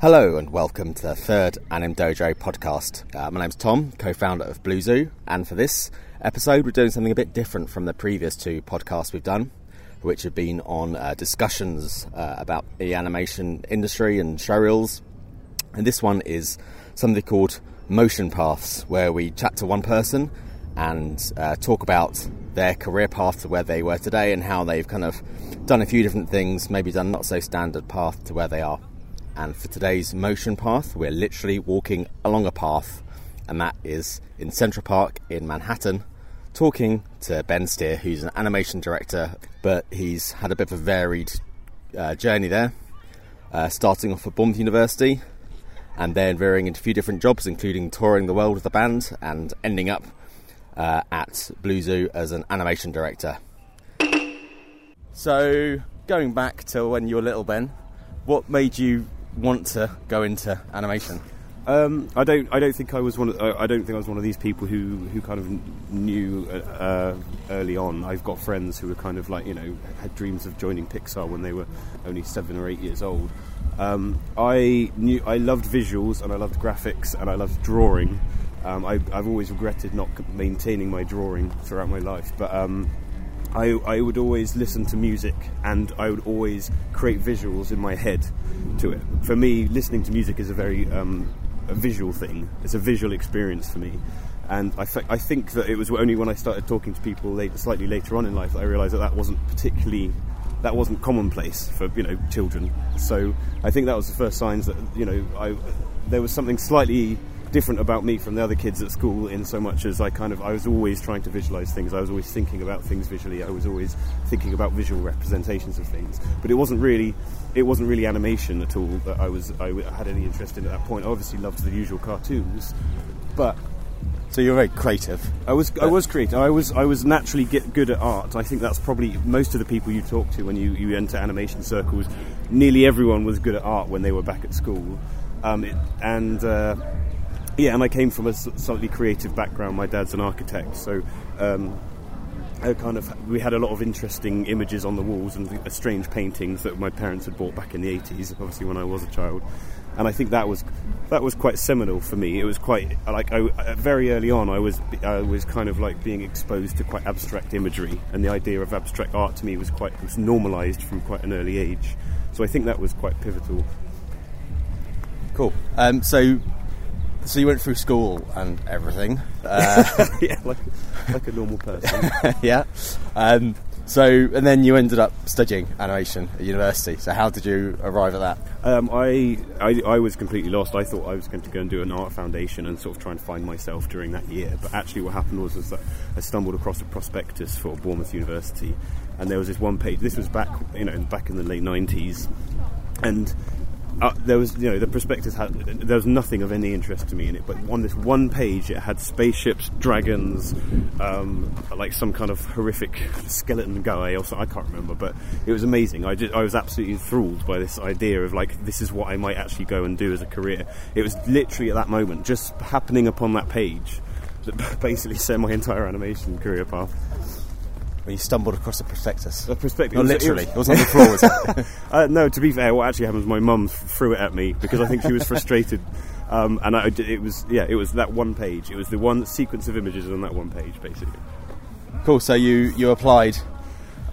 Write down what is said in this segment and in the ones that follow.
Hello and welcome to the third Anim Dojo podcast. Uh, my name's Tom, co-founder of Blue Zoo, and for this episode we're doing something a bit different from the previous two podcasts we've done, which have been on uh, discussions uh, about the animation industry and showreels. And this one is something called Motion Paths, where we chat to one person and uh, talk about their career path to where they were today and how they've kind of done a few different things, maybe done not so standard path to where they are. And for today's motion path, we're literally walking along a path, and that is in Central Park in Manhattan, talking to Ben Steer, who's an animation director, but he's had a bit of a varied uh, journey there, uh, starting off at Bournemouth University, and then veering into a few different jobs, including touring the world with the band, and ending up uh, at Blue Zoo as an animation director. So, going back to when you were little, Ben, what made you want to go into animation? Um, I don't. I don't think I was one. Of, I don't think I was one of these people who, who kind of knew uh, uh, early on. I've got friends who were kind of like you know had dreams of joining Pixar when they were only seven or eight years old. Um, I knew I loved visuals and I loved graphics and I loved drawing. Um, I, have always regretted not maintaining my drawing throughout my life, but um, I, I, would always listen to music and I would always create visuals in my head to it. For me, listening to music is a very um, a visual thing. It's a visual experience for me. And I, I think that it was only when I started talking to people late, slightly later on in life that I realised that that wasn't particularly that wasn't commonplace for you know children. So I think that was the first signs that you know I, there was something slightly different about me from the other kids at school in so much as I kind of I was always trying to visualize things. I was always thinking about things visually. I was always thinking about visual representations of things. But it wasn't really it wasn't really animation at all that I was I had any interest in at that point. I obviously loved the usual cartoons, but so you're very creative. I was I was creative. I was I was naturally get good at art. I think that's probably most of the people you talk to when you, you enter animation circles. Nearly everyone was good at art when they were back at school, um, it, and uh, yeah, and I came from a slightly creative background. My dad's an architect, so um, kind of we had a lot of interesting images on the walls and strange paintings that my parents had bought back in the 80s, obviously when I was a child. And I think that was that was quite seminal for me. It was quite like I, very early on. I was I was kind of like being exposed to quite abstract imagery, and the idea of abstract art to me was quite was normalised from quite an early age. So I think that was quite pivotal. Cool. Um, so so you went through school and everything. Uh, yeah, like, like a normal person. yeah. Um, so, and then you ended up studying animation at university. So, how did you arrive at that? Um, I, I, I was completely lost. I thought I was going to go and do an art foundation and sort of try and find myself during that year. But actually, what happened was, was that I stumbled across a prospectus for Bournemouth University, and there was this one page. This was back, you know, back in the late '90s, and uh, there was, you know, the prospectus had there was nothing of any interest to me in it, but on this one page, it had spaceships, dragons, um, like some kind of horrific skeleton guy, or something, I can't remember, but it was amazing. I just, I was absolutely enthralled by this idea of like this is what I might actually go and do as a career. It was literally at that moment, just happening upon that page, that basically set my entire animation career path when you stumbled across a prospectus. A prospectus. Not literally. It was, it was on the floor, was it? uh, no, to be fair, what actually happened was my mum threw it at me because I think she was frustrated. Um, and I, it was, yeah, it was that one page. It was the one sequence of images on that one page, basically. Cool. So you, you applied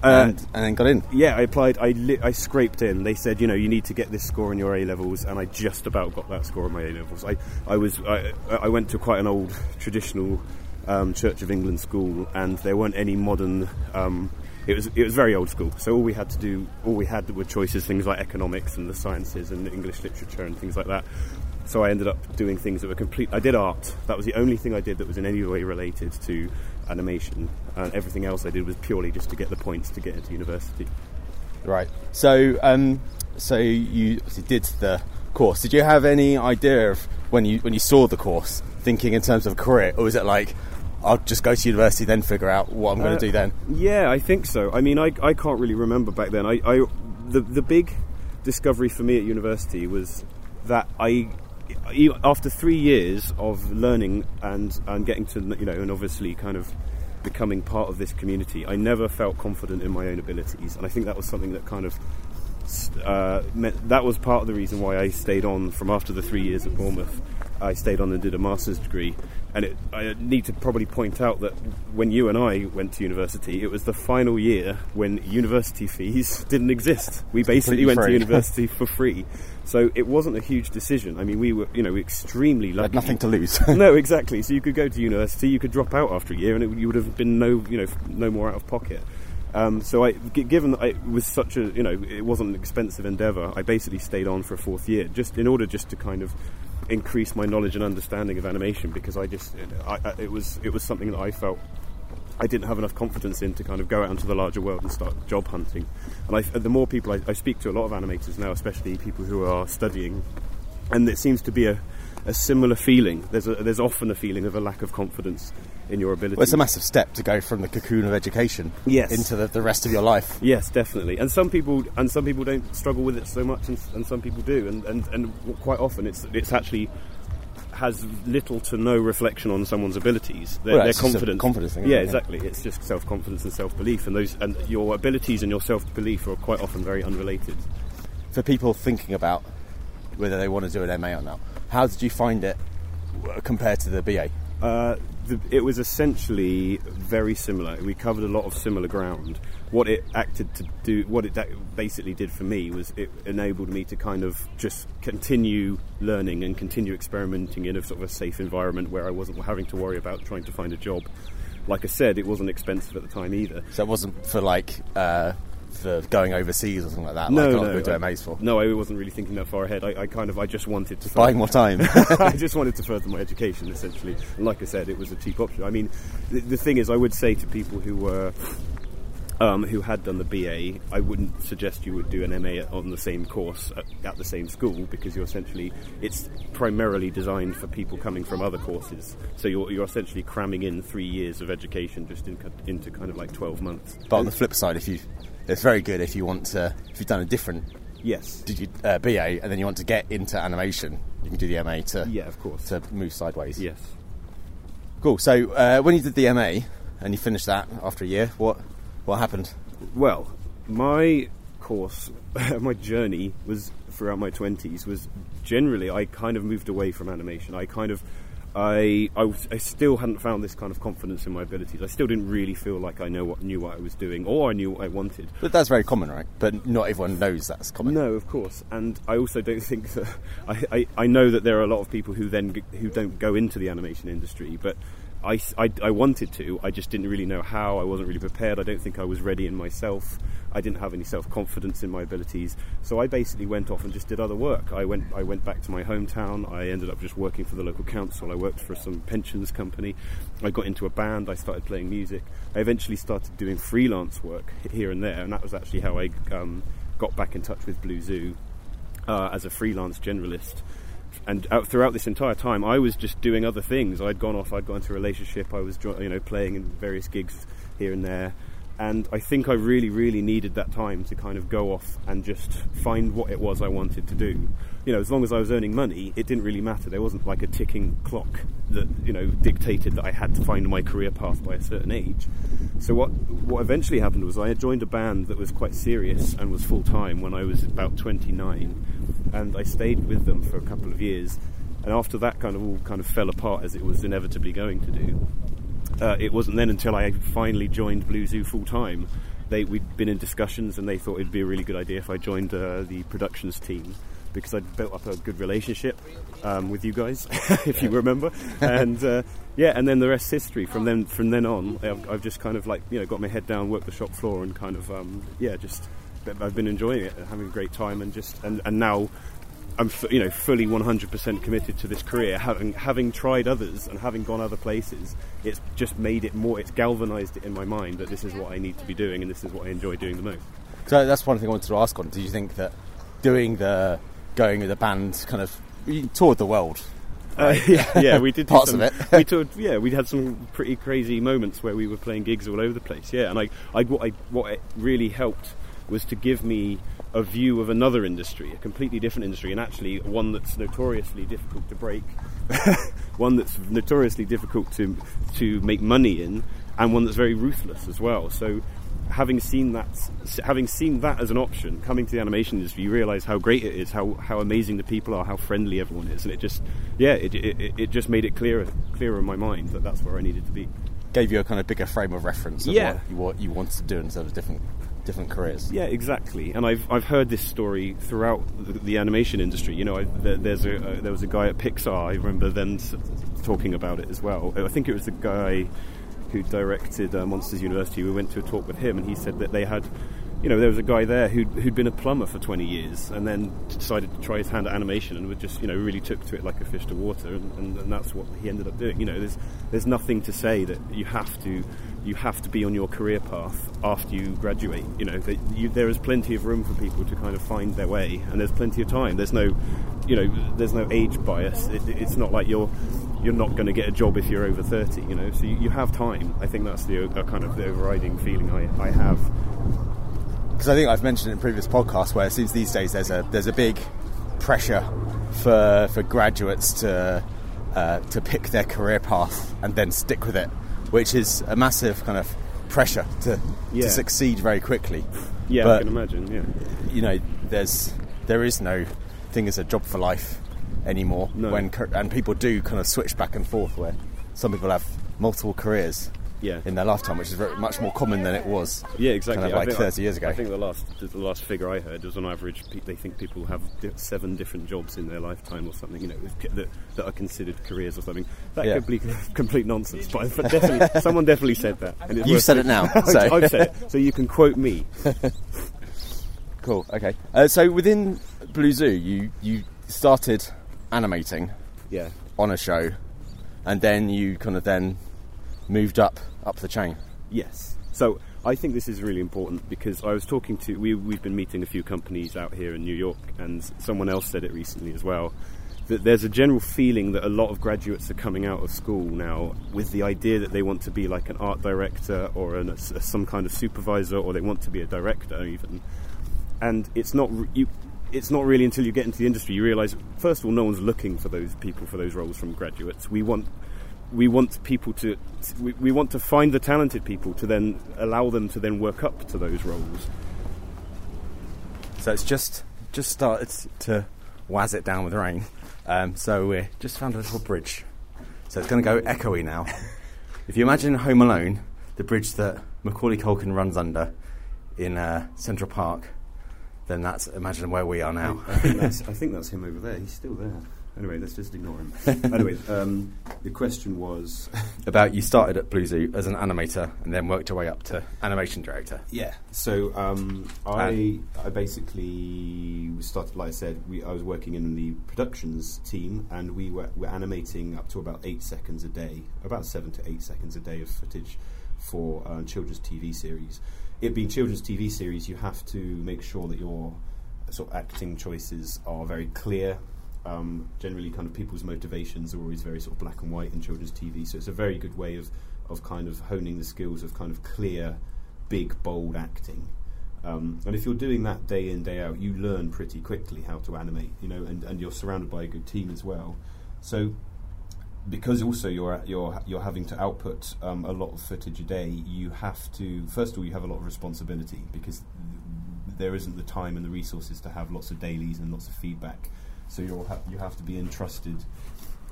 uh, and, and, then got in. Yeah, I applied. I li- I scraped in. They said, you know, you need to get this score in your A levels, and I just about got that score in my A levels. I I was I, I went to quite an old traditional um, Church of England school, and there weren't any modern. Um, it was it was very old school. So all we had to do, all we had were choices, things like economics and the sciences and English literature and things like that. So I ended up doing things that were complete. I did art. That was the only thing I did that was in any way related to animation, and everything else I did was purely just to get the points to get into university. Right. So um, so you did the course. Did you have any idea of when you when you saw the course, thinking in terms of career, or was it like I'll just go to university, then figure out what I'm going to uh, do then. Yeah, I think so. I mean, I, I can't really remember back then. I, I the the big discovery for me at university was that I after three years of learning and and getting to you know and obviously kind of becoming part of this community, I never felt confident in my own abilities, and I think that was something that kind of uh, meant, that was part of the reason why I stayed on from after the three years at Bournemouth. I stayed on and did a master's degree. And it, I need to probably point out that when you and I went to university, it was the final year when university fees didn't exist. We basically went free. to university for free. So it wasn't a huge decision. I mean, we were, you know, extremely lucky. Had nothing to lose. no, exactly. So you could go to university, you could drop out after a year, and it, you would have been no, you know, no more out of pocket. Um, so I, g- given that it was such a, you know, it wasn't an expensive endeavour, I basically stayed on for a fourth year, just in order just to kind of increase my knowledge and understanding of animation, because I just, I, I, it was, it was something that I felt I didn't have enough confidence in to kind of go out into the larger world and start job hunting. And I, the more people I, I speak to, a lot of animators now, especially people who are studying, and it seems to be a, a similar feeling. There's a, there's often a feeling of a lack of confidence in your ability. Well, it's a massive step to go from the cocoon of education Yes. into the, the rest of your life. Yes, definitely. And some people and some people don't struggle with it so much, and, and some people do. And, and, and quite often, it's it's actually has little to no reflection on someone's abilities. Their, Well, their it's just a confidence, confidence thing, Yeah, it? exactly. It's just self confidence and self belief, and those and your abilities and your self belief are quite often very unrelated. For people thinking about whether they want to do an MA or not, how did you find it uh, compared to the BA? Uh, the, it was essentially very similar. We covered a lot of similar ground. What it acted to do, what it basically did for me, was it enabled me to kind of just continue learning and continue experimenting in a sort of a safe environment where I wasn't having to worry about trying to find a job. Like I said, it wasn't expensive at the time either. So it wasn't for like uh, for going overseas or something like that. No, like no, do I- for No, I wasn't really thinking that far ahead. I, I kind of, I just wanted to buying more time. I just wanted to further my education, essentially. And like I said, it was a cheap option. I mean, the, the thing is, I would say to people who were. Um, who had done the BA, I wouldn't suggest you would do an MA on the same course at, at the same school because you're essentially it's primarily designed for people coming from other courses. So you're, you're essentially cramming in three years of education just in, into kind of like twelve months. but on the flip side, if you, it's very good if you want to, if you've done a different Yes. did you, uh, BA and then you want to get into animation, you can do the MA to Yeah, of course. to move sideways. Yes. Cool. So uh, when you did the MA and you finished that after a year, what what happened? Well, my course, my journey was throughout my twenties was generally I kind of moved away from animation. I kind of I, I, was- I still hadn't found this kind of confidence in my abilities. I still didn't really feel like I know what knew what I was doing or I knew what I wanted. But that's very common, right? But not everyone knows that's common. No, of course, and I also don't think that I, I, I know that there are a lot of people who then who don't go into the animation industry, but I, I- I wanted to. I just didn't really know how. I wasn't really prepared. I don't think I was ready in myself. I didn't have any self confidence in my abilities. So I basically went off and just did other work. I went I went back to my hometown. I ended up just working for the local council. I worked for some pensions company. I got into a band. I started playing music. I eventually started doing freelance work here and there, and that was actually how I um, got back in touch with Blue Zoo uh, as a freelance generalist. And out, throughout this entire time, I was just doing other things. I'd gone off. I'd gone into a relationship. I was, you know, playing in various gigs here and there. And I think I really, really needed that time to kind of go off and just find what it was I wanted to do. You know, as long as I was earning money, it didn't really matter. There wasn't like a ticking clock that you know dictated that I had to find my career path by a certain age. So what what eventually happened was I had joined a band that was quite serious and was full time when I was about 29, and I stayed with them for a couple of years. And after that, kind of all kind of fell apart as it was inevitably going to do. Uh, it wasn't then until I finally joined Blue Zoo full time. They we'd been in discussions, and they thought it'd be a really good idea if I joined uh, the productions team because I'd built up a good relationship um, with you guys, if you remember. And uh, yeah, and then the rest history. From then from then on, I've, I've just kind of like you know got my head down, worked the shop floor, and kind of um, yeah, just I've been enjoying it, and having a great time, and just and, and now I'm f- you know fully 100% committed to this career. Having having tried others and having gone other places, it's just made it more. It's galvanised it in my mind that this is what I need to be doing, and this is what I enjoy doing the most. So that's one thing I wanted to ask on. Do you think that doing the going with the band kind of you toured the world? Uh, yeah, yeah, we did Parts some- of it. we toured, yeah, we had some pretty crazy moments where we were playing gigs all over the place. Yeah, and I, I, what, I, what it really helped was to give me a view of another industry, a completely different industry, and actually one that's notoriously difficult to break, one that's notoriously difficult to to make money in, and one that's very ruthless as well. So. having seen that, having seen that as an option, coming to the animation industry, you realise how great it is, how how amazing the people are, how friendly everyone is, and it just, yeah, it, it, it just made it clearer clearer in my mind that that's where I needed to be. Gave you a kind of bigger frame of reference of Yeah. what, you, what you wanted to do in terms of different different careers. Yeah, exactly. And I've I've heard this story throughout the, the animation industry. You know, I, there, there's a uh, there was a guy at Pixar. I remember them talking about it as well. I think it was the guy who directed uh, Monsters University. We went to a talk with him, and he said that they had. You know, there was a guy there who'd, who'd been a plumber for 20 years and then decided to try his hand at animation and would just, you know, really took to it like a fish to water and, and, and that's what he ended up doing. You know, there's, there's nothing to say that you have to you have to be on your career path after you graduate. You know, that you, there is plenty of room for people to kind of find their way, and there's plenty of time. There's no, you know, there's no age bias. It, it's not like you're you're not going to get a job if you're over thirty. You know, so you, you have time. I think that's the uh, kind of the overriding feeling I, I have. Because I think I've mentioned in previous podcasts where it seems these days there's a there's a big pressure for for graduates to uh, to pick their career path and then stick with it, which is a massive kind of pressure to Yeah. to succeed very quickly. Yeah, I can imagine. Yeah. you know, there's there is no thing as a job for life anymore. No. When and people do kind of switch back and forth, where some people have multiple careers Yeah. in their lifetime, which is very, much more common than it was. Yeah, exactly. Kind of like think- 30 years ago. I think the last the last figure I heard was on average pe- they think people have seven different jobs in their lifetime or something. You know, that, that are considered careers or something. That Yeah. could be complete nonsense, but, but definitely someone definitely said that. And You've worth said it now, so. I've said it, so you can quote me. Cool. Okay. Uh, so within Blue Zoo, you you started animating Yeah. on a show, and then you kind of then moved up up the chain. Yes. So I think this is really important because I was talking to we we've been meeting a few companies out here in New York, and someone else said it recently as well. That there's a general feeling that a lot of graduates are coming out of school now with the idea that they want to be like an art director or an, some kind of supervisor, or they want to be a director even. And it's not you. It's not really until you get into the industry you realise. First of all, no one's looking for those people for those roles from graduates. We want we want people to we, we want to find the talented people to then allow them to then work up to those roles So it's just just started to waz it down with rain. Um, so we just found a little bridge. So it's going to go echoey now. if you imagine Home Alone, the bridge that Macaulay Culkin runs under in uh, Central Park, then that's imagine where we are now. I think that's I think that's him over there he's still there anyway let's just ignore him anyway um, the question was About you started at Blue Zoo as an animator and then worked your way up to animation director. yeah so um, I I basically started like I said we I was working in the productions team and we were, were animating up to about eight seconds a day about seven to eight seconds a day of footage for uh, children's TV series it being children's TV series, you have to make sure that your sort of acting choices are very clear. Um, generally, kind of people's motivations are always very sort of black and white in children's TV, so it's a very good way of of kind of honing the skills of kind of clear, big, bold acting. Um, and if you're doing that day in day out, you learn pretty quickly how to animate, you know, and, and you're surrounded by a good team as well. So because also you're you're you're having to output um, a lot of footage a day, you have to first of all you have a lot of responsibility because there isn't the time and the resources to have lots of dailies and lots of feedback. So you ha- you have to be entrusted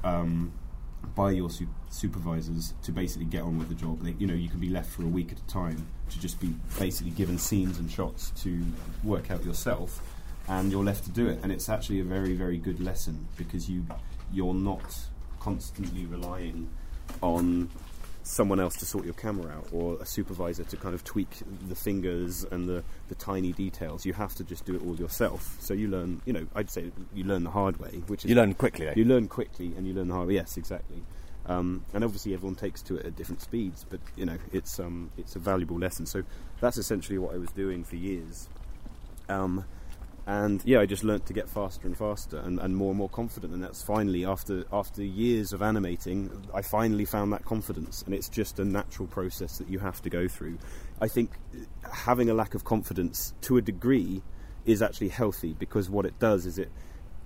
um, by your su- supervisors to basically get on with the job. They, you know, you can be left for a week at a time to just be basically given scenes and shots to work out yourself, and you're left to do it. And it's actually a very very good lesson because you you're not constantly relying on someone else to sort your camera out or a supervisor to kind of tweak the fingers and the, the tiny details. You have to just do it all yourself. So you learn, you know, I'd say you learn the hard way, which is You learn quickly, though. you learn quickly and you learn the hard way. Yes, exactly. Um, and obviously everyone takes to it at different speeds, but you know it's um, it's a valuable lesson. So that's essentially what I was doing for years. Um, and yeah, I just learnt to get faster and faster and, and more and more confident. And that's finally after after years of animating, I finally found that confidence. And it's just a natural process that you have to go through. I think having a lack of confidence to a degree is actually healthy because what it does is it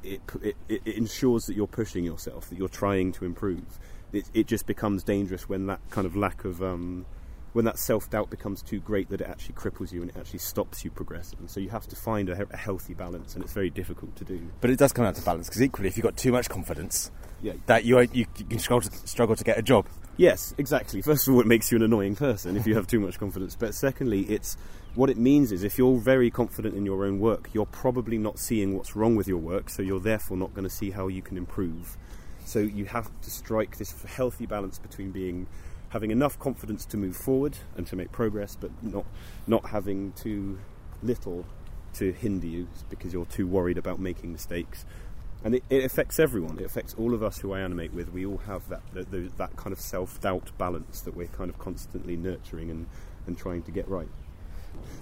it, it, it it ensures that you're pushing yourself, that you're trying to improve. It, it just becomes dangerous when that kind of lack of um, when that self doubt becomes too great that it actually cripples you and it actually stops you progressing. So you have to find a, a healthy balance, and it's very difficult to do. But it does come down to balance because equally, if you've got too much confidence, Yeah. that you you, you can struggle to, struggle to get a job. Yes, exactly. First of all, it makes you an annoying person if you have too much confidence. But secondly, it's what it means is if you're very confident in your own work, you're probably not seeing what's wrong with your work, so you're therefore not going to see how you can improve. So you have to strike this healthy balance between being having enough confidence to move forward and to make progress, but not not having too little to hinder you because you're too worried about making mistakes. And it, it affects everyone. It affects all of us who I animate with. We all have that that, that kind of self doubt balance that we're kind of constantly nurturing and, and trying to get right.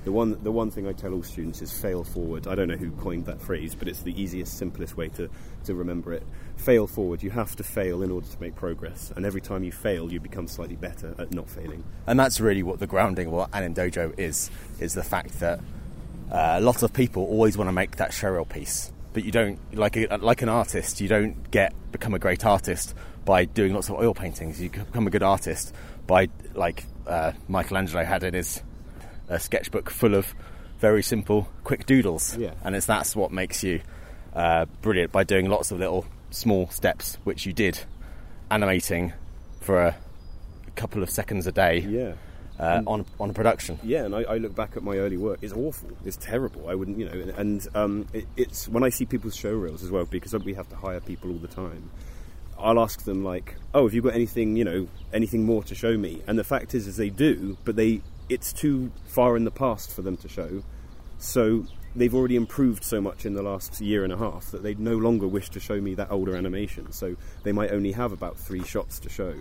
The one, the one thing I tell all students is fail forward. I don't know who coined that phrase, but it's the easiest, simplest way to, to remember it. Fail forward. You have to fail in order to make progress. And every time you fail, you become slightly better at not failing. And that's really what the grounding of what Anim Dojo is, is the fact that uh, a lot of people always want to make that showreel piece. But you don't, like, a, like an artist, you don't get become a great artist by doing lots of oil paintings. You become a good artist by, like uh, Michelangelo had in his uh, sketchbook full of very simple, quick doodles. Yeah. And it's that's what makes you uh, brilliant by doing lots of little small steps, which you did, animating for a, a couple of seconds a day Yeah. uh, on on production. Yeah, and I, I look back at my early work. It's awful. It's terrible. I wouldn't, you know. And, and um, it, it's when I see people's show reels as well, because we have to hire people all the time. I'll ask them like, "Oh, have you got anything, you know, anything more to show me?" And the fact is, is they do, but they it's too far in the past for them to show. So they've already improved so much in the last year and a half that they'd no longer wish to show me that older animation. So they might only have about three shots to show,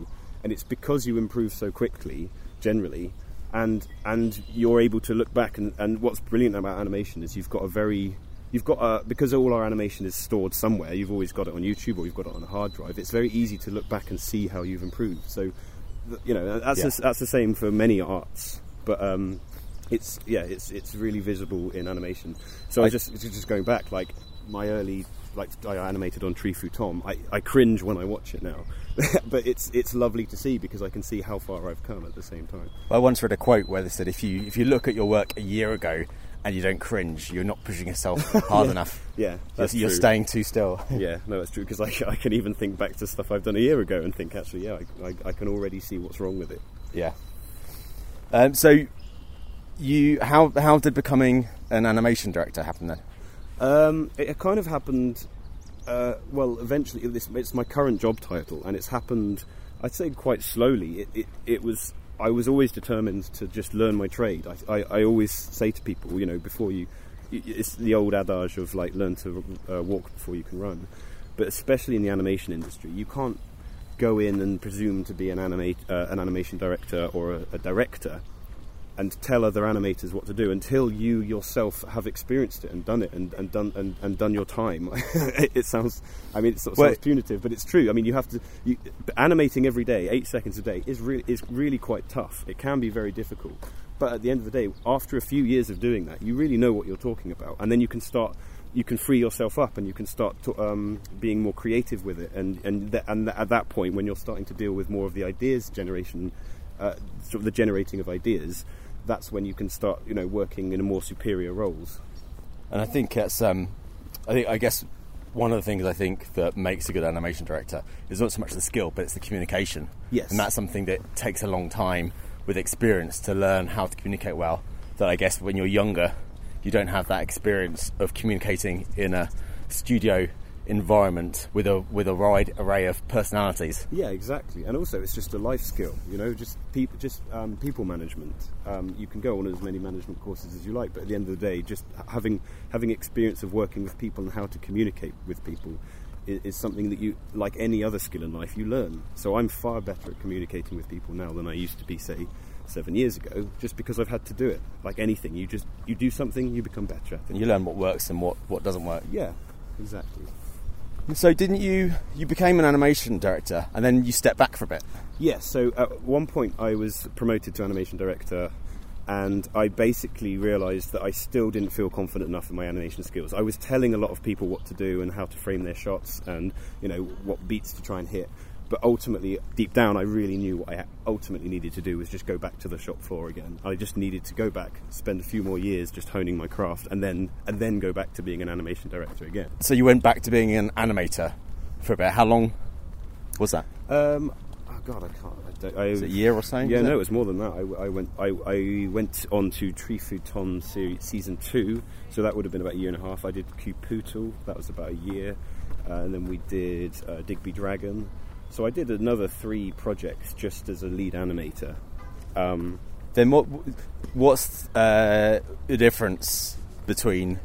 and it's because you improve so quickly, generally, and and you're able to look back. And, and what's brilliant about animation is you've got a very You've got a, because all our animation is stored somewhere. You've always got it on YouTube or you've got it on a hard drive. It's very easy to look back and see how you've improved. So, you know, that's Yeah. the, that's the same for many arts. But um, it's yeah, it's it's really visible in animation. So I, I- just just going back, like my early like I animated on Tree Fu Tom. I, I cringe when I watch it now, but it's it's lovely to see because I can see how far I've come at the same time. I once read a quote where they said if you if you look at your work a year ago and you don't cringe, you're not pushing yourself hard enough. Yeah, You're, that's you're true. staying too still. Yeah, no, that's true because I, I can even think back to stuff I've done a year ago and think actually, yeah, I, I, I can already see what's wrong with it. Yeah. Um, so, you how how did becoming an animation director happen then? Um, it kind of happened. Uh, well, eventually, it's, it's my current job title, and it's happened. I'd say quite slowly. It, it, it was. I was always determined to just learn my trade. I, I, I always say to people, you know, before you, it's the old adage of like learn to uh, walk before you can run. But especially in the animation industry, you can't go in and presume to be an animate uh, an animation director or a, a director and tell other animators what to do until you yourself have experienced it and done it and, and done and, and done your time. it, sounds, I mean, it sort of Well- sounds punitive, but it's true. I mean, you have to you, animating every day, eight seconds a day, is really is really quite tough. It can be very difficult, but at the end of the day, after a few years of doing that, you really know what you're talking about, and then you can start. You can free yourself up, and you can start to, um, being more creative with it. And and th- and at that point, when you're starting to deal with more of the ideas generation, uh, sort of the generating of ideas, that's when you can start, you know, working in a more superior roles. And I think it's um, I think I guess one of the things I think that makes a good animation director is not so much the skill, but it's the communication. Yes. And that's something that takes a long time with experience to learn how to communicate well. That I guess when you're younger, you don't have that experience of communicating in a studio environment with a with a wide array of personalities. Yeah, exactly. And also, it's just a life skill, you know, just people, just um, people management. Um, you can go on as many management courses as you like, but at the end of the day, just having having experience of working with people and how to communicate with people is, is something that you, like any other skill in life, you learn. So I'm far better at communicating with people now than I used to be, say, seven years ago, just because I've had to do it. Like anything, you just you do something, you become better at it. you learn what works and what, what doesn't work. Yeah, exactly. So didn't you you became an animation director and then you stepped back for a bit? Yes, so at one point I was promoted to animation director and I basically realised that I still didn't feel confident enough in my animation skills. I was telling a lot of people what to do and how to frame their shots and, you know, what beats to try and hit. But ultimately, deep down, I really knew what I ultimately needed to do was just go back to the shop floor again. I just needed to go back, spend a few more years just honing my craft, and then and then go back to being an animation director again. So you went back to being an animator for a bit. How long was that? Um, oh God, I can't. I don't, I, Was it a year or so? Yeah, no, it? was more than that. I, I went, I, I went on to Tree Fu Tom series, season two, so that would have been about a year and a half. I did Q Pootle, that was about a year, uh, and then we did uh, Digby Dragon. So I did another three projects just as a lead animator. Um, Then what? What's uh, the difference between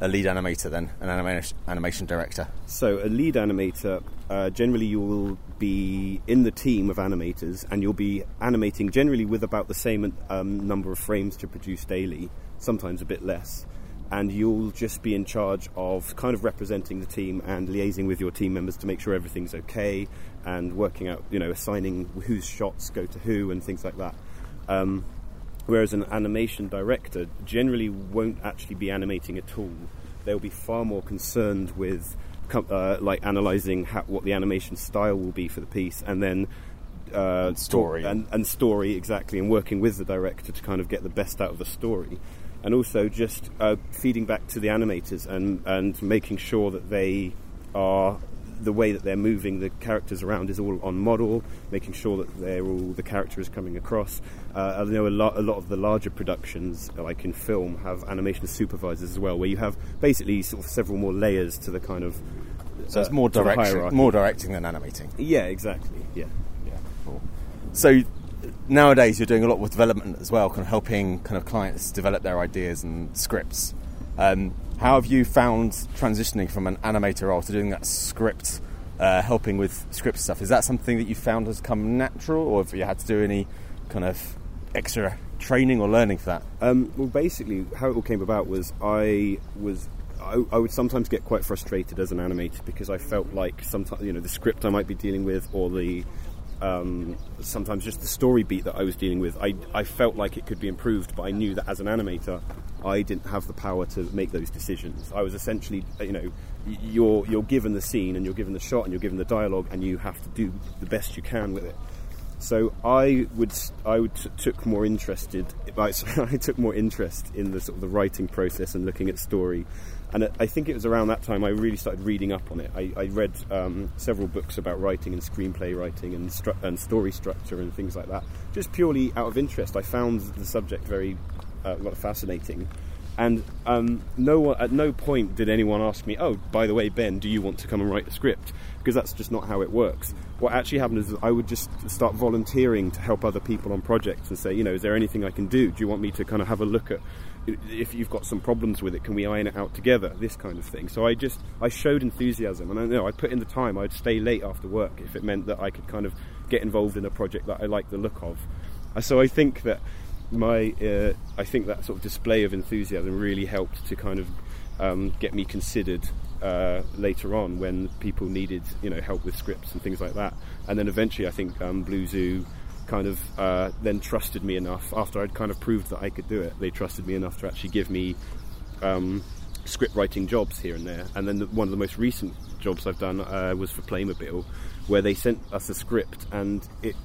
a lead animator then an animation animation director? So, a lead animator, uh, generally, you will be in the team of animators and you'll be animating generally with about the same um, number of frames to produce daily, sometimes a bit less. And you'll just be in charge of kind of representing the team and liaising with your team members to make sure everything's okay and working out, you know, assigning whose shots go to who and things like that. Um, whereas an animation director generally won't actually be animating at all. They'll be far more concerned with uh, like analyzing how, what the animation style will be for the piece, and then uh, story. and, and story exactly, and working with the director to kind of get the best out of the story, and also just uh, feeding back to the animators and and making sure that they are the way that they're moving the characters around is all on model, making sure that they're all the character is coming across. Uh, I know a lot, a lot of the larger productions, like in film, have animation supervisors as well, where you have basically sort of several more layers to the kind of. So it's uh, more direction, more directing than animating. Yeah, exactly. Yeah. Yeah, cool. So nowadays you're doing a lot with development as well, kind of helping kind of clients develop their ideas and scripts. Um, how have you found transitioning from an animator role to doing that script, uh, helping with script stuff? Is that something that you found has come natural, or have you had to do any kind of extra training or learning for that? Um, well, basically, how it all came about was I was. I, I would sometimes get quite frustrated as an animator because I felt like sometimes you know the script I might be dealing with or the um, sometimes just the story beat that I was dealing with I, I felt like it could be improved but I knew that as an animator I didn't have the power to make those decisions. I was essentially you know you're you're given the scene and you're given the shot and you're given the dialogue and you have to do the best you can with it. So I would I would t- took more interested I I took more interest in the sort of the writing process and looking at story, and I think it was around that time I really started reading up on it. I, I read um, several books about writing and screenplay writing and stru- and story structure and things like that, just purely out of interest. I found the subject very uh, fascinating. And um, no at no point did anyone ask me, "Oh, by the way, Ben, do you want to come and write the script?" Because that's just not how it works. What actually happened is I would just start volunteering to help other people on projects and say, you know, is there anything I can do? Do you want me to kind of have a look at if you've got some problems with it? Can we iron it out together? This kind of thing. So I just I showed enthusiasm, and I know I put in the time. I'd stay late after work if it meant that I could kind of get involved in a project that I liked the look of. Uh, So I think that my uh, I think that sort of display of enthusiasm really helped to kind of um, get me considered uh, later on when people needed you know help with scripts and things like that. And then eventually, I think um, Blue Zoo kind of uh, then trusted me enough after I'd kind of proved that I could do it. They trusted me enough to actually give me um, script writing jobs here and there. And then the, one of the most recent jobs I've done uh, was for Playmobil, where they sent us a script and it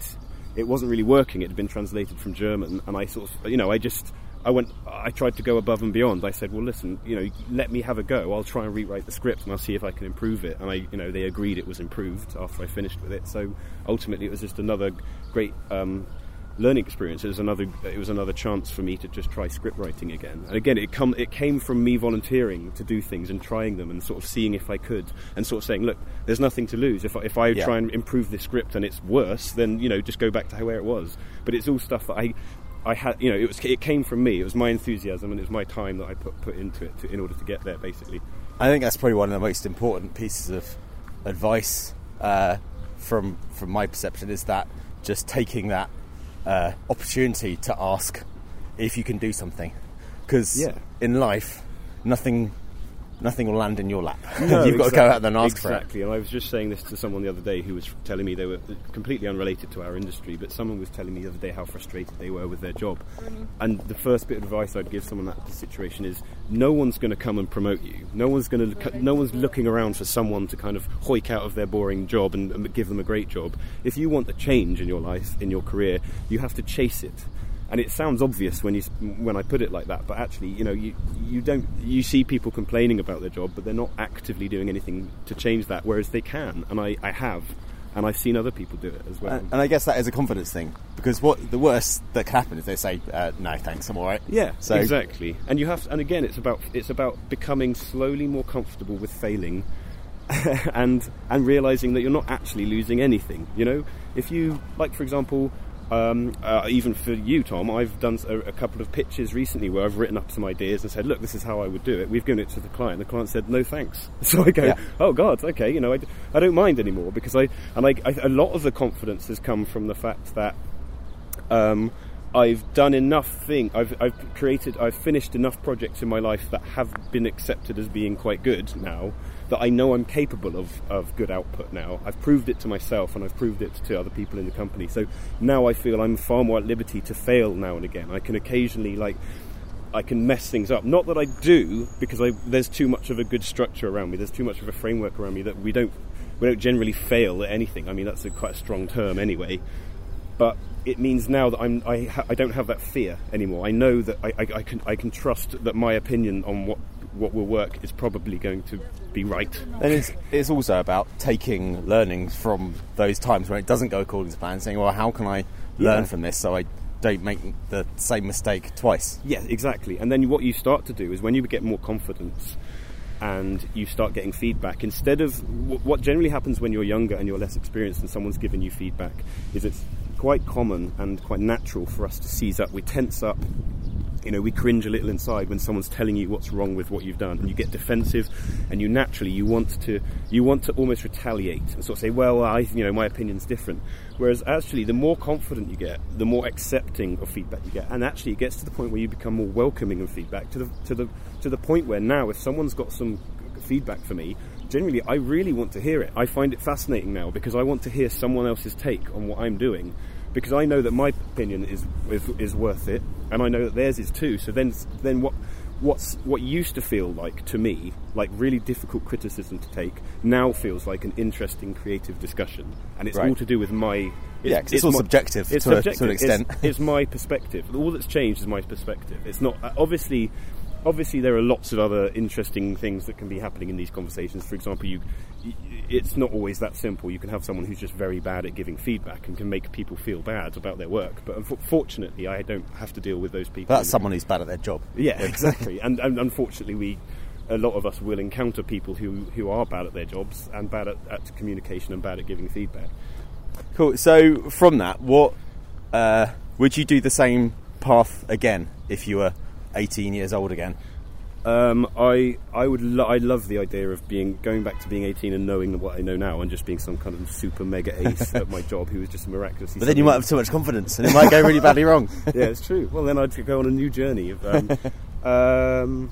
it wasn't really working. It had been translated from German, and I sort of you know I just I went I tried to go above and beyond. I said, well, listen, you know, let me have a go. I'll try and rewrite the script and I'll see if I can improve it. And I you know they agreed it was improved after I finished with it. So ultimately, it was just another great. Um, learning experience. It was another. It was another chance for me to just try script writing again. And again, it come. It came from me volunteering to do things and trying them and sort of seeing if I could and sort of saying, look, there's nothing to lose. If I, if I Yeah. try and improve this script and it's worse, then you know just go back to where it was. But it's all stuff that I. I had, you know, it was it came from me. It was my enthusiasm and it was my time that I put put into it to, in order to get there. Basically, I think that's probably one of the most important pieces of advice uh, from from my perception is that just taking that uh, opportunity to ask if you can do something because Yeah. in life nothing nothing will land in your lap. No, You've got to go out there and ask exactly. And I was just saying this to someone the other day who was telling me they were uh, completely unrelated to our industry, but someone was telling me the other day how frustrated they were with their job. Mm-hmm. And the first bit of advice I'd give someone in that situation is no one's going to come and promote you. No one's going to. No one's looking around for someone to kind of hoik out of their boring job and, and give them a great job. If you want a change in your life, in your career, you have to chase it and it sounds obvious when you when I put it like that, but actually, you know, you you don't you see people complaining about their job, but they're not actively doing anything to change that, whereas they can, and I, I have, and I've seen other people do it as well. And, and I guess that is a confidence thing because what the worst that can happen is they say, uh, "No, thanks, I'm all right." Yeah, So- exactly. And you have, and again, it's about it's about becoming slowly more comfortable with failing, and and realizing that you're not actually losing anything. You know, if you like, for example. Um, uh, even for you, Tom, I've done a, a couple of pitches recently where I've written up some ideas and said, "Look, this is how I would do it." We've given it to the client. The client said, "No, thanks." So I go, Yeah. "Oh God, okay." You know, I don't mind anymore because I and I, I a lot of the confidence has come from the fact that um, I've done enough thing. I've, I've created. I've finished enough projects in my life that have been accepted as being quite good now. That I know I'm capable of, of good output now. I've proved it to myself and I've proved it to other people in the company. So now I feel I'm far more at liberty to fail now and again. I can occasionally like I can mess things up. Not that I do, because I, there's too much of a good structure around me. There's too much of a framework around me that we don't we don't generally fail at anything. I mean, that's a quite a strong term anyway. But it means now that I'm I, ha- I don't have that fear anymore. I know that I, I, I can I can trust that my opinion on what what will work is probably going to be right. And it's, it's also about taking learnings from those times when it doesn't go according to plan, saying, "Well, how can I learn Yeah. from this so I don't make the same mistake twice?" Yeah, exactly. And then what you start to do is when you get more confidence and you start getting feedback, instead of wh- what generally happens when you're younger and you're less experienced and someone's giving you feedback, is it's quite common and quite natural for us to seize up. We tense up. You know, we cringe a little inside when someone's telling you what's wrong with what you've done, and you get defensive, and you naturally you want to you want to almost retaliate and sort of say, "Well, I, you know, my opinion's different." Whereas actually, the more confident you get, the more accepting of feedback you get, and actually, it gets to the point where you become more welcoming of feedback. To the to the to the point where now, if someone's got some feedback for me, generally, I really want to hear it. I find it fascinating now because I want to hear someone else's take on what I'm doing. Because I know that my opinion is, is is worth it, and I know that theirs is too. So then, then what what's what used to feel like to me like really difficult criticism to take now feels like an interesting creative discussion, and it's Right. all to do with my. yeah, it's all subjective to a- to an extent. It's, my perspective. All that's changed is my perspective. It's not obviously. Obviously, there are lots of other interesting things that can be happening in these conversations. For example, you, it's not always that simple. You can have someone who's just very bad at giving feedback and can make people feel bad about their work. But unfortunately, I don't have to deal with those people. That's someone who's bad at their job. Yeah, exactly. and, and unfortunately, we a lot of us will encounter people who, who are bad at their jobs and bad at, at communication and bad at giving feedback. Cool. So from that, what uh, would you do the same path again if you were 18 years old again? Um, I I would lo- I love the idea of being going back to being 18 and knowing what I know now and just being some kind of super mega ace at my job who was just miraculously. But then you might have too much confidence, and it might go really badly wrong. yeah, it's true. Well, then I'd go on a new journey. Of, um, um,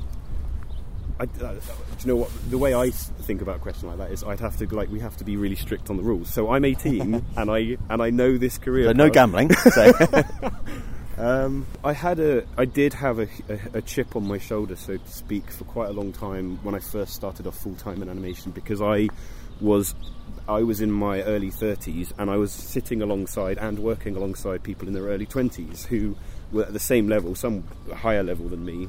I, uh, do you know what? The way I think about a question like that is, I'd have to like we have to be really strict on the rules. So I'm 18 and I and I know this career. So no gambling. So. Um, I had a, I did have a, a, a chip on my shoulder, so to speak, for quite a long time when I first started off full time in animation because I was, I was in my early thirties and I was sitting alongside and working alongside people in their early twenties who were at the same level, some higher level than me,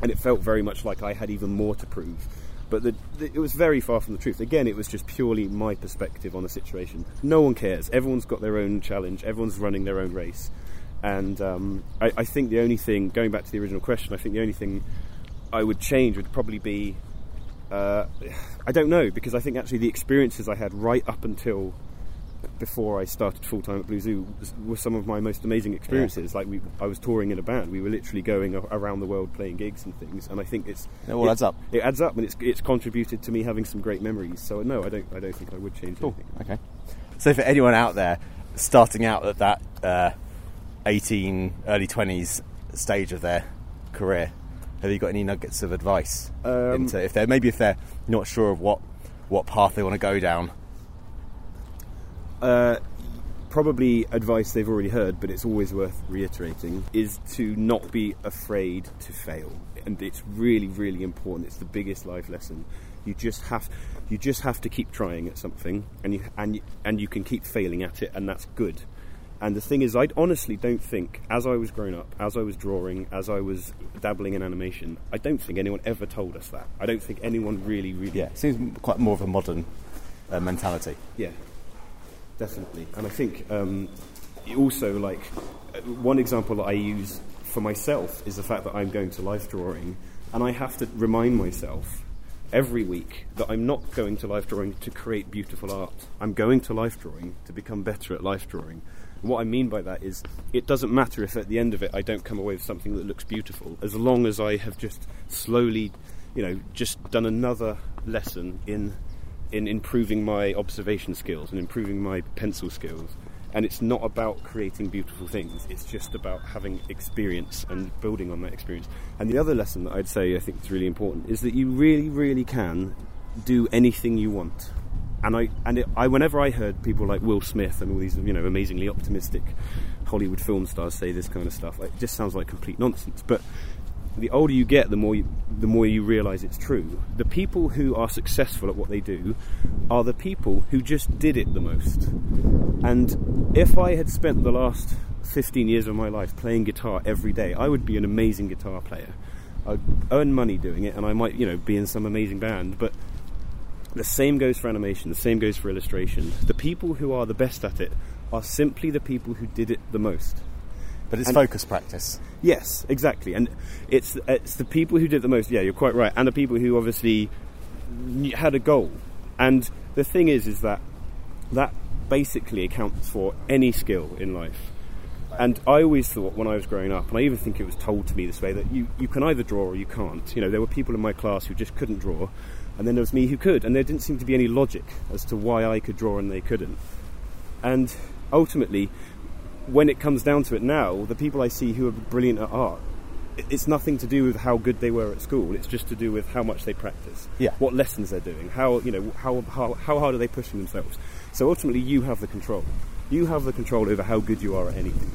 and it felt very much like I had even more to prove. But the, the, it was very far from the truth. Again, it was just purely my perspective on a situation. No one cares. Everyone's got their own challenge. Everyone's running their own race. And um, I, I think the only thing, going back to the original question, I think the only thing I would change would probably be uh, I don't know because I think actually the experiences I had right up until before I started full time at Blue Zoo were some of my most amazing experiences. Like we, I was touring in a band. We were literally going a- around the world playing gigs and things. And I think it's It all adds up. It adds up, and it's it's contributed to me having some great memories. So no, I don't I don't think I would change Cool. anything. Okay. So for anyone out there starting out at that uh, 18, early 20s stage of their career, Have you got any nuggets of advice Um, into if they're maybe if they're not sure of what what path they want to go down? Uh, probably advice they've already heard, but it's always worth reiterating, is to not be afraid to fail. And it's really, really important. It's the biggest life lesson. You just have, you just have to keep trying at something, and you and you, and you can keep failing at it, and that's good. And the thing is, I honestly don't think, as I was growing up, as I was drawing, as I was dabbling in animation, I don't think anyone ever told us that. I don't think anyone really, really Yeah, it seems quite more of a modern uh, mentality. yeah, definitely. And I think um, also, like, uh, one example that I use for myself is the fact that I'm going to life drawing, and I have to remind myself every week that I'm not going to life drawing to create beautiful art. I'm going to life drawing to become better at life drawing. What I mean by that is, it doesn't matter if at the end of it I don't come away with something that looks beautiful, as long as I have just slowly, you know, just done another lesson in in improving my observation skills and improving my pencil skills. And it's not about creating beautiful things, it's just about having experience and building on that experience. And the other lesson that I'd say I think is really important is that you really, really can do anything you want. And I and it, I whenever I heard people like Will Smith and all these you know amazingly optimistic Hollywood film stars say this kind of stuff, it just sounds like complete nonsense. But the older you get, the more you, the more you realise it's true. The people who are successful at what they do are the people who just did it the most. And if I had spent the last 15 years of my life playing guitar every day, I would be an amazing guitar player. I'd earn money doing it, and I might, you know, be in some amazing band. But the same goes for animation. The same goes for illustration. The people who are the best at it are simply the people who did it the most. But it's And- focus practice. Yes, exactly, and it's it's the people who did the most. Yeah, you're quite right, and the people who obviously had a goal. And the thing is, is that that basically accounts for any skill in life. And I always thought when I was growing up, and I even think it was told to me this way, that you, you can either draw or you can't. You know, there were people in my class who just couldn't draw, and then there was me who could, and there didn't seem to be any logic as to why I could draw and they couldn't. And ultimately, when it comes down to it now, the people I see who are brilliant at art, it's nothing to do with how good they were at school. It's just to do with how much they practice, Yeah. what lessons they're doing, how you know how, how how hard are they pushing themselves. So ultimately, you have the control. You have the control over how good you are at anything.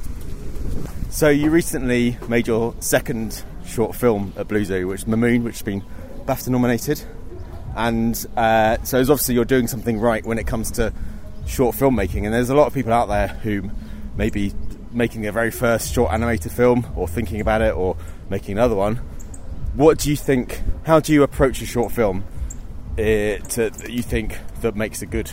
So you recently made your second short film at Blue Zoo, which Mamoon, which has been BAFTA nominated. And uh, so it's obviously you're doing something right when it comes to short filmmaking. And there's a lot of people out there who may be making their very first short animated film, or thinking about it, or making another one. What do you think? How do you approach a short film to, that you think that makes a good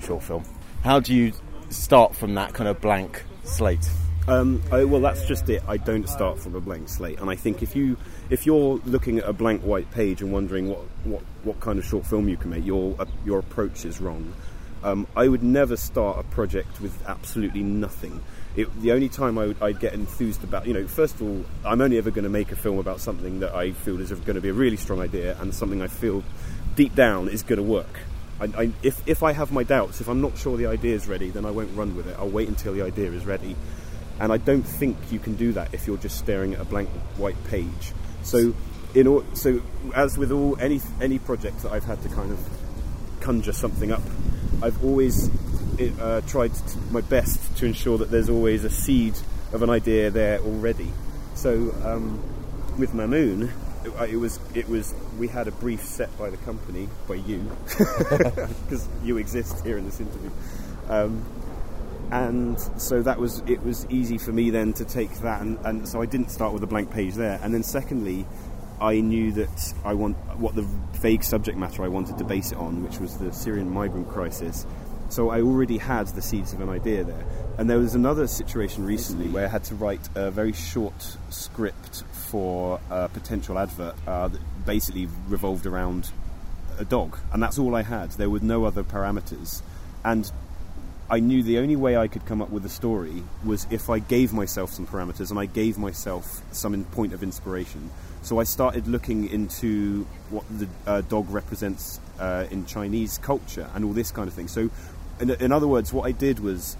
short film? How do you start from that kind of blank slate? Um, I, well, that's just it. I don't start from a blank slate, and I think if you if you're looking at a blank white page and wondering what, what, what kind of short film you can make, your uh, your approach is wrong. Um, I would never start a project with absolutely nothing. It, the only time I would, I'd get enthused about, you know, first of all, I'm only ever going to make a film about something that I feel is going to be a really strong idea and something I feel deep down is going to work. I, I, if, if I have my doubts, if I'm not sure the idea is ready, then I won't run with it. I'll wait until the idea is ready. And I don't think you can do that if you're just staring at a blank white page. So, in or, so as with all any any project that I've had to kind of conjure something up, I've always uh, tried to, my best to ensure that there's always a seed of an idea there already. So um, with Mamoon, it, it was it was we had a brief set by the company by you because you exist here in this interview. Um, and so that was it was easy for me then to take that and, and so I didn't start with a blank page there. And then secondly I knew that I want what the vague subject matter I wanted to base it on which was the Syrian migrant crisis. So I already had the seeds of an idea there. And there was another situation recently where I had to write a very short script for a potential advert uh, that basically revolved around a dog. And that's all I had. There were no other parameters. And I knew the only way I could come up with a story was if I gave myself some parameters and I gave myself some in point of inspiration. So I started looking into what the uh, dog represents uh, in Chinese culture and all this kind of thing. So, in, in other words, what I did was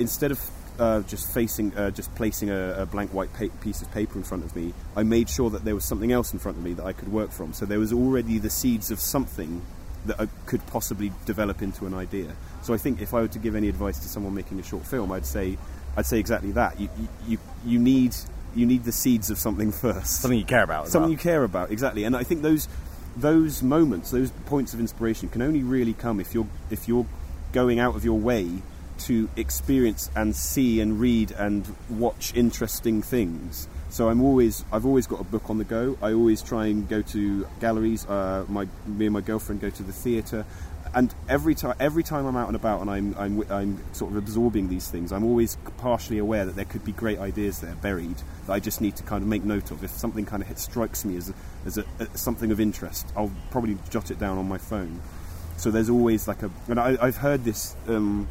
instead of uh, just facing, uh, just placing a, a blank white pa- piece of paper in front of me, I made sure that there was something else in front of me that I could work from. So there was already the seeds of something that I could possibly develop into an idea. So I think if I were to give any advice to someone making a short film, I'd say, I'd say exactly that. You, you, you, need you need the seeds of something first. Something you care about. Something well. you care about, exactly. And I think those those moments, those points of inspiration, can only really come if you're if you're going out of your way to experience and see and read and watch interesting things. So I'm always I've always got a book on the go. I always try and go to galleries. Uh, my me and my girlfriend go to the theatre. And every time, every time I'm out and about, and I'm, I'm, I'm sort of absorbing these things, I'm always partially aware that there could be great ideas there buried that I just need to kind of make note of. If something kind of hit, strikes me as, a, as a, a, something of interest, I'll probably jot it down on my phone. So there's always like a, and I, I've heard this um,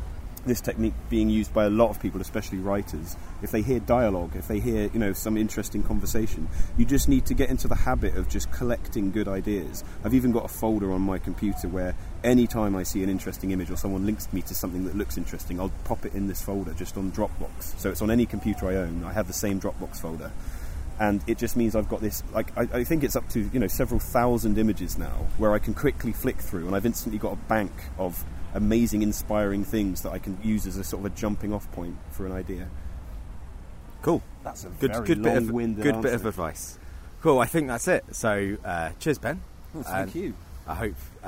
this technique being used by a lot of people, especially writers. If they hear dialogue, if they hear you know some interesting conversation, you just need to get into the habit of just collecting good ideas. I've even got a folder on my computer where anytime I see an interesting image or someone links me to something that looks interesting, I'll pop it in this folder just on Dropbox. So it's on any computer I own. I have the same Dropbox folder and it just means I've got this. Like I, I, think it's up to you know several thousand images now, where I can quickly flick through, and I've instantly got a bank of amazing, inspiring things that I can use as a sort of a jumping off point for an idea. Cool. That's a Good, very good bit of good bit of advice. Cool. I think that's it. So, uh, cheers, Ben. Oh, thank And you. I hope uh,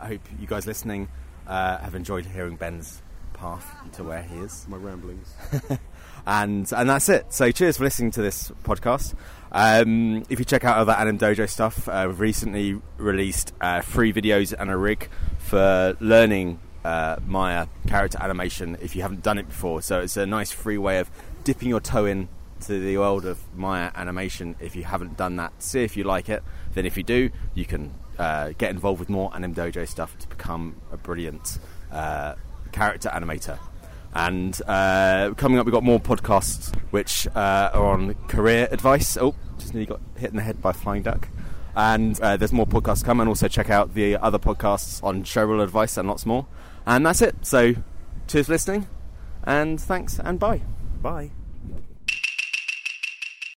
I hope you guys listening uh, have enjoyed hearing Ben's path to where he is. My ramblings. and and that's it. So cheers for listening to this podcast. Um, if you check out other Anim Dojo stuff, uh, we've recently released uh, free videos and a rig for learning uh, Maya character animation if you haven't done it before. So it's a nice free way of dipping your toe in to the world of Maya animation if you haven't done that. See if you like it. Then if you do, you can uh, get involved with more Anim Dojo stuff to become a brilliant uh, character animator. And uh, coming up, we've got more podcasts which uh, are on career advice. Oh, just nearly got hit in the head by a flying duck. And uh, there's more podcasts come, and also check out the other podcasts on showreel advice and lots more. And that's it. So, cheers for listening, and thanks, and bye. Bye.